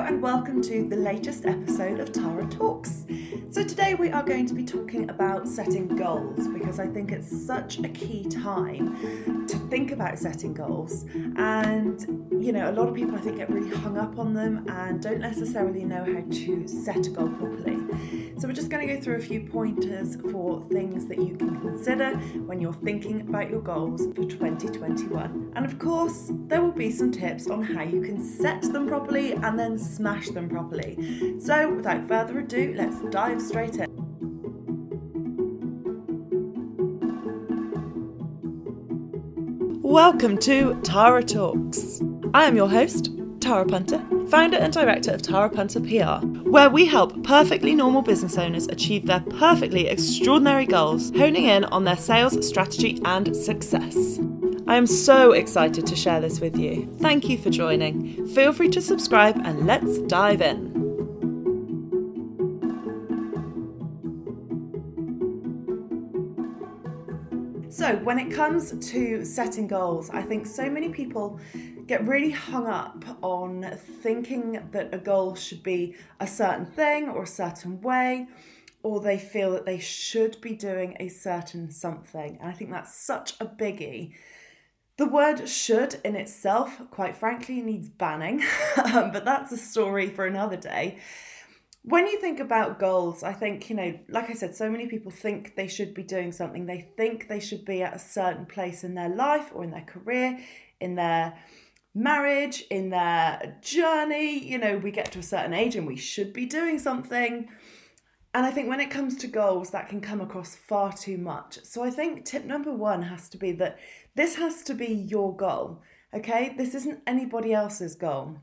and welcome to the latest episode of Tara Talks. So, today we are going to be talking about setting goals because I think it's such a key time to think about setting goals. And, you know, a lot of people I think get really hung up on them and don't necessarily know how to set a goal properly. So, we're just going to go through a few pointers for things that you can consider when you're thinking about your goals for 2021. And of course, there will be some tips on how you can set them properly and then smash them properly. So, without further ado, let's dive straight in. Welcome to Tara Talks. I am your host, Tara Punter, founder and director of Tara Punter PR, where we help perfectly normal business owners achieve their perfectly extraordinary goals, honing in on their sales strategy and success. I am so excited to share this with you. Thank you for joining. Feel free to subscribe and let's dive in. So, when it comes to setting goals, I think so many people get really hung up on thinking that a goal should be a certain thing or a certain way, or they feel that they should be doing a certain something. And I think that's such a biggie. The word should in itself, quite frankly, needs banning, but that's a story for another day. When you think about goals, I think, you know, like I said, so many people think they should be doing something. They think they should be at a certain place in their life or in their career, in their marriage, in their journey. You know, we get to a certain age and we should be doing something. And I think when it comes to goals, that can come across far too much. So I think tip number one has to be that this has to be your goal. Okay, this isn't anybody else's goal.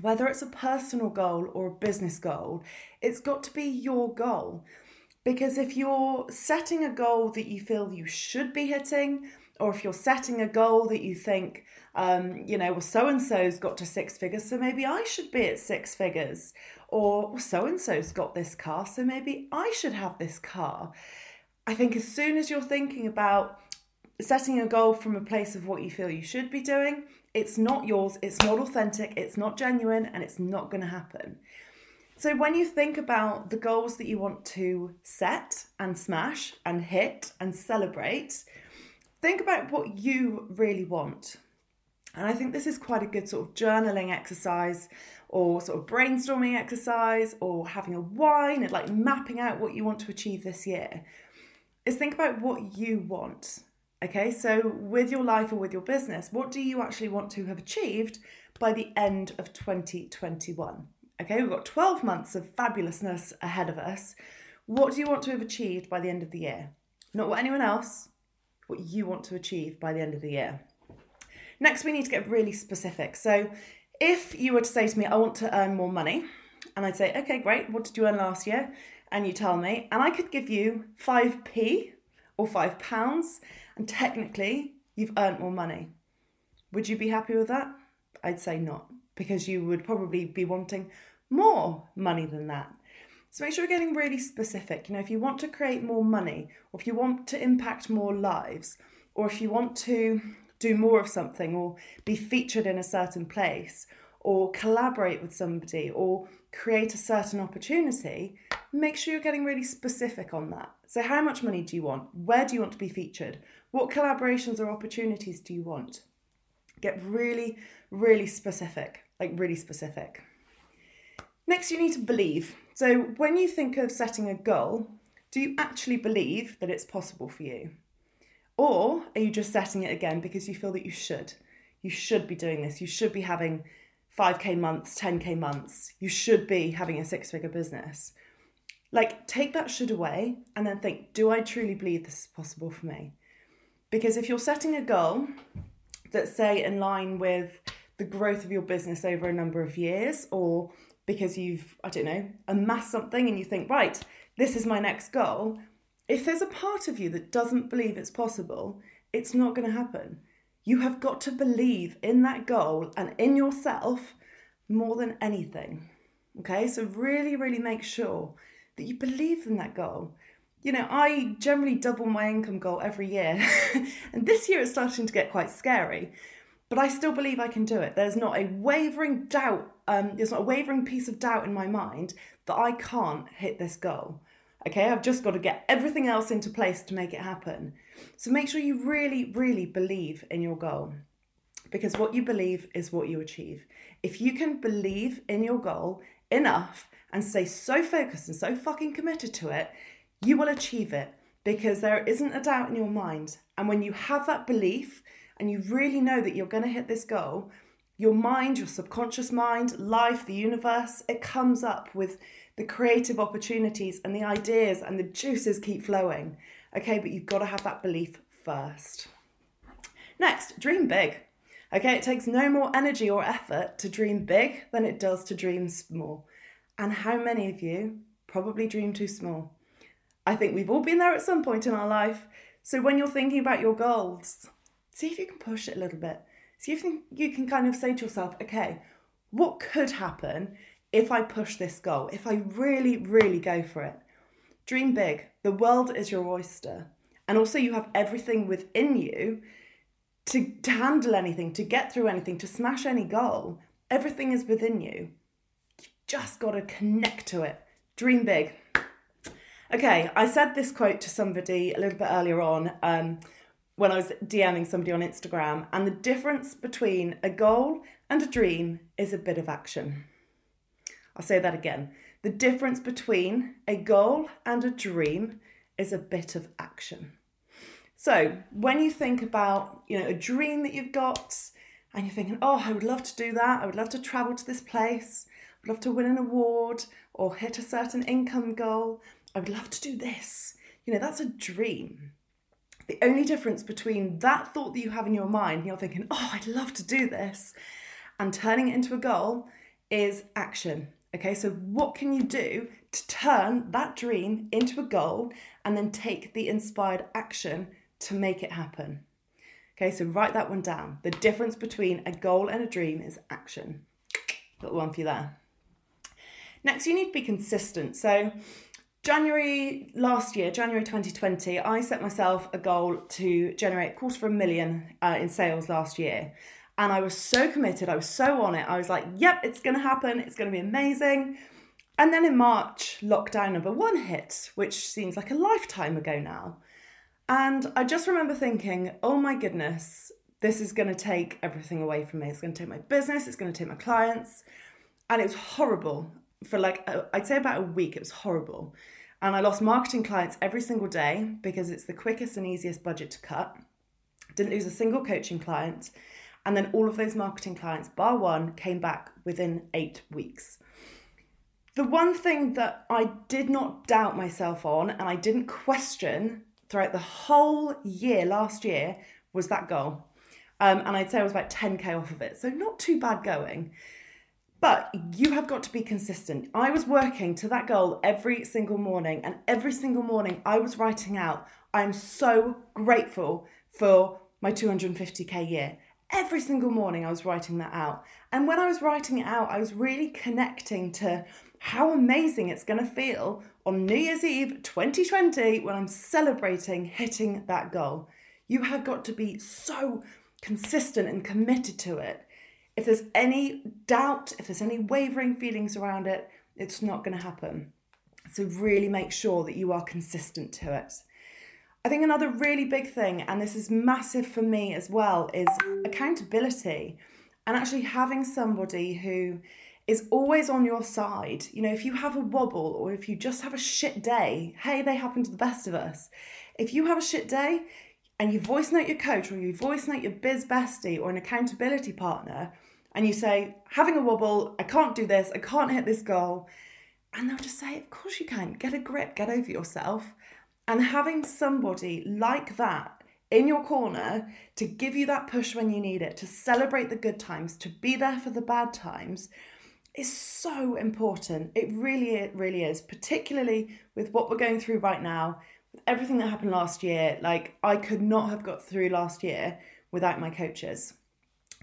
Whether it's a personal goal or a business goal, it's got to be your goal. Because if you're setting a goal that you feel you should be hitting, or if you're setting a goal that you think, um, you know, well, so and so's got to six figures, so maybe I should be at six figures, or so and so's got this car, so maybe I should have this car. I think as soon as you're thinking about setting a goal from a place of what you feel you should be doing, it's not yours, it's not authentic, it's not genuine, and it's not going to happen. So, when you think about the goals that you want to set and smash and hit and celebrate, think about what you really want. And I think this is quite a good sort of journaling exercise or sort of brainstorming exercise or having a wine and like mapping out what you want to achieve this year. Is think about what you want. Okay, so with your life or with your business, what do you actually want to have achieved by the end of 2021? Okay, we've got 12 months of fabulousness ahead of us. What do you want to have achieved by the end of the year? Not what anyone else, what you want to achieve by the end of the year. Next, we need to get really specific. So, if you were to say to me, I want to earn more money, and I'd say, okay, great, what did you earn last year? And you tell me, and I could give you 5p or 5 pounds, and technically you've earned more money. Would you be happy with that? I'd say not, because you would probably be wanting more money than that. So make sure you're getting really specific. You know, if you want to create more money, or if you want to impact more lives, or if you want to do more of something or be featured in a certain place or collaborate with somebody or create a certain opportunity, make sure you're getting really specific on that. So, how much money do you want? Where do you want to be featured? What collaborations or opportunities do you want? Get really, really specific, like really specific. Next, you need to believe. So, when you think of setting a goal, do you actually believe that it's possible for you? Or are you just setting it again because you feel that you should? You should be doing this. You should be having 5k months, 10k months. You should be having a six figure business. Like, take that should away and then think, do I truly believe this is possible for me? Because if you're setting a goal that's, say, in line with the growth of your business over a number of years, or because you've, I don't know, amassed something and you think, right, this is my next goal, if there's a part of you that doesn't believe it's possible, it's not going to happen. You have got to believe in that goal and in yourself more than anything. Okay, so really, really make sure that you believe in that goal. You know, I generally double my income goal every year, and this year it's starting to get quite scary, but I still believe I can do it. There's not a wavering doubt um, there's not a wavering piece of doubt in my mind that I can't hit this goal. Okay, I've just got to get everything else into place to make it happen. So make sure you really, really believe in your goal because what you believe is what you achieve. If you can believe in your goal enough and stay so focused and so fucking committed to it, you will achieve it because there isn't a doubt in your mind. And when you have that belief and you really know that you're going to hit this goal, your mind, your subconscious mind, life, the universe, it comes up with the creative opportunities and the ideas and the juices keep flowing. Okay, but you've got to have that belief first. Next, dream big. Okay, it takes no more energy or effort to dream big than it does to dream small. And how many of you probably dream too small? I think we've all been there at some point in our life. So when you're thinking about your goals, see if you can push it a little bit. See if you can kind of say to yourself, okay, what could happen if I push this goal? If I really, really go for it? Dream big. The world is your oyster. And also, you have everything within you to, to handle anything, to get through anything, to smash any goal. Everything is within you. Just got to connect to it. Dream big. Okay, I said this quote to somebody a little bit earlier on um, when I was DMing somebody on Instagram, and the difference between a goal and a dream is a bit of action. I'll say that again. The difference between a goal and a dream is a bit of action. So when you think about, you know, a dream that you've got and you're thinking, oh, I would love to do that. I would love to travel to this place. I'd love to win an award or hit a certain income goal. I would love to do this. You know, that's a dream. The only difference between that thought that you have in your mind, you're thinking, oh, I'd love to do this, and turning it into a goal is action. Okay, so what can you do to turn that dream into a goal and then take the inspired action to make it happen. Okay, so write that one down. The difference between a goal and a dream is action. Little one for you there. Next, you need to be consistent. So, January last year, January 2020, I set myself a goal to generate a quarter of a million uh, in sales last year. And I was so committed, I was so on it. I was like, yep, it's going to happen, it's going to be amazing. And then in March, lockdown number one hit, which seems like a lifetime ago now. And I just remember thinking, oh my goodness, this is going to take everything away from me. It's going to take my business, it's going to take my clients. And it was horrible for like, I'd say about a week, it was horrible. And I lost marketing clients every single day because it's the quickest and easiest budget to cut. Didn't lose a single coaching client. And then all of those marketing clients, bar one, came back within eight weeks. The one thing that I did not doubt myself on and I didn't question throughout the whole year last year was that goal. Um, and I'd say I was about 10k off of it. So not too bad going. But you have got to be consistent. I was working to that goal every single morning, and every single morning I was writing out, I'm so grateful for my 250k year. Every single morning I was writing that out. And when I was writing it out, I was really connecting to how amazing it's going to feel on New Year's Eve 2020 when I'm celebrating hitting that goal. You have got to be so consistent and committed to it. If there's any doubt, if there's any wavering feelings around it, it's not going to happen. So, really make sure that you are consistent to it. I think another really big thing, and this is massive for me as well, is accountability and actually having somebody who is always on your side. You know, if you have a wobble or if you just have a shit day, hey, they happen to the best of us. If you have a shit day and you voice note your coach or you voice note your biz bestie or an accountability partner, and you say, having a wobble, I can't do this, I can't hit this goal, and they'll just say, of course you can, get a grip, get over yourself. And having somebody like that in your corner to give you that push when you need it, to celebrate the good times, to be there for the bad times, is so important. It really, it really is, particularly with what we're going through right now, everything that happened last year. Like, I could not have got through last year without my coaches.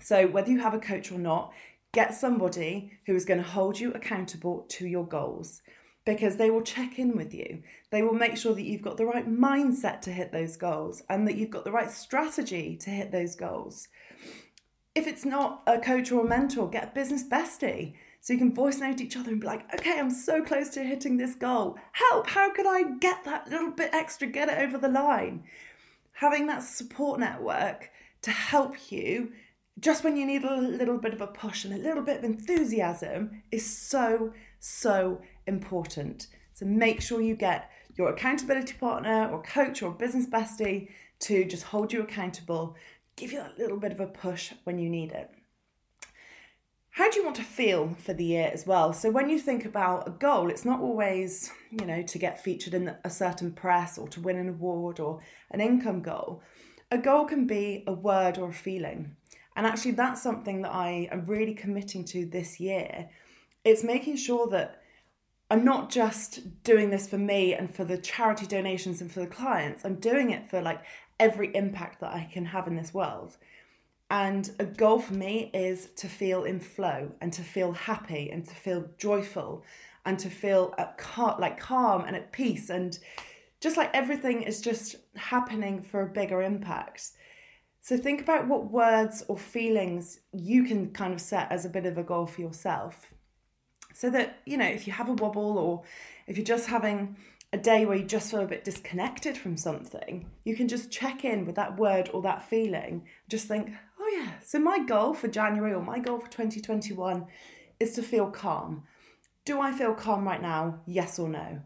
So, whether you have a coach or not, get somebody who is going to hold you accountable to your goals because they will check in with you. They will make sure that you've got the right mindset to hit those goals and that you've got the right strategy to hit those goals. If it's not a coach or a mentor, get a business bestie So you can voice note each other and be like, okay, I'm so close to hitting this goal. Help, how can I get that little bit extra, get it over the line? Having that support network to help you just when you need a little bit of a push and a little bit of enthusiasm is so, so important. So make sure you get your accountability partner or coach or business bestie to just hold you accountable, give you that little bit of a push when you need it. How do you want to feel for the year as well? So when you think about a goal, it's not always, you know, to get featured in a certain press or to win an award or an income goal. A goal can be a word or a feeling. And actually, that's something that I am really committing to this year. It's making sure that I'm not just doing this for me and for the charity donations and for the clients. I'm doing it for like every impact that I can have in this world. And a goal for me is to feel in flow and to feel happy and to feel joyful and to feel at cal- like calm and at peace and just like everything is just happening for a bigger impact. So think about what words or feelings you can kind of set as a bit of a goal for yourself. So that, you know, if you have a wobble or if you're just having a day where you just feel a bit disconnected from something, you can just check in with that word or that feeling. Just think, oh yeah, so my goal for January or my goal for 2021 is to feel calm. Do I feel calm right now? Yes or no?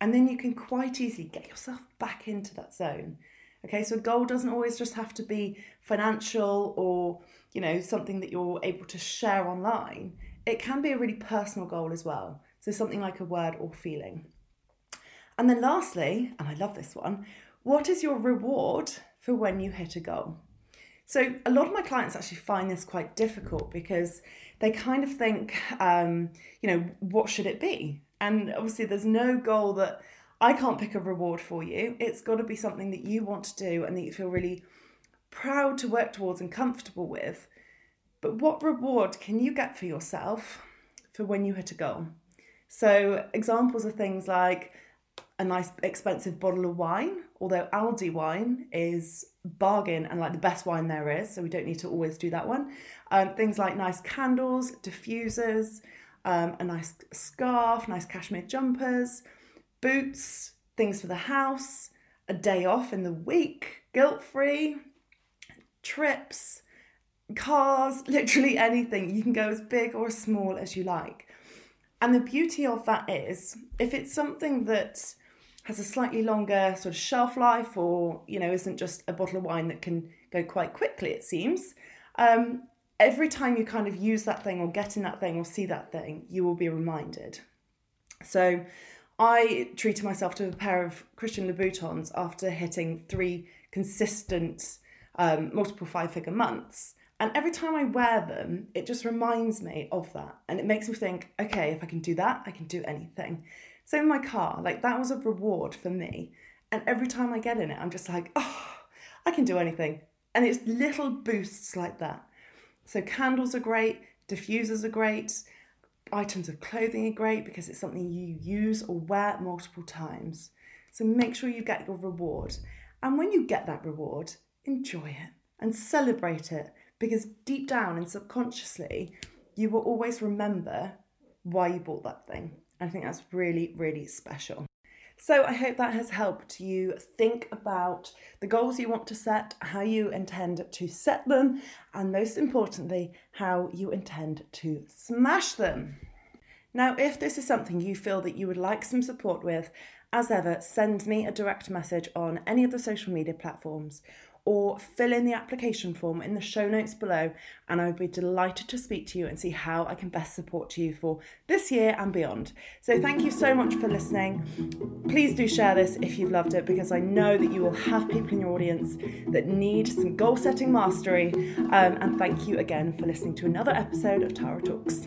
And then you can quite easily get yourself back into that zone. Okay, so a goal doesn't always just have to be financial or, you know, something that you're able to share online. It can be a really personal goal as well. So something like a word or feeling. And then lastly, and I love this one, what is your reward for when you hit a goal? So a lot of my clients actually find this quite difficult because they kind of think, um, you know, what should it be? And obviously, there's no goal that I can't pick a reward for you. It's got to be something that you want to do and that you feel really proud to work towards and comfortable with. But what reward can you get for yourself for when you hit a goal? So, examples are things like a nice expensive bottle of wine, although Aldi wine is bargain and like the best wine there is, so we don't need to always do that one. Um, things like nice candles, diffusers, um, a nice scarf, nice cashmere jumpers, boots, things for the house, a day off in the week, guilt free, trips, cars, literally anything. You can go as big or as small as you like. And the beauty of that is if it's something that has a slightly longer sort of shelf life or, you know, isn't just a bottle of wine that can go quite quickly, it seems. Um, every time you kind of use that thing or get in that thing or see that thing, you will be reminded. So I treated myself to a pair of Christian Louboutins after hitting three consistent um, multiple five figure months. And every time I wear them, it just reminds me of that. And it makes me think, okay, if I can do that, I can do anything. Same in my car, like that was a reward for me. And every time I get in it, I'm just like, oh, I can do anything. And it's little boosts like that. So candles are great, diffusers are great, items of clothing are great because it's something you use or wear multiple times. So make sure you get your reward. And when you get that reward, enjoy it and celebrate it because deep down and subconsciously, you will always remember why you bought that thing. I think that's really, really special. So I hope that has helped you think about the goals you want to set, how you intend to set them, and most importantly, how you intend to smash them. Now, if this is something you feel that you would like some support with, as ever, send me a direct message on any of the social media platforms or fill in the application form in the show notes below, and I would be delighted to speak to you and see how I can best support you for this year and beyond. So, thank you so much for listening. Please do share this if you've loved it because I know that you will have people in your audience that need some goal setting mastery. Um, and thank you again for listening to another episode of Tara Talks.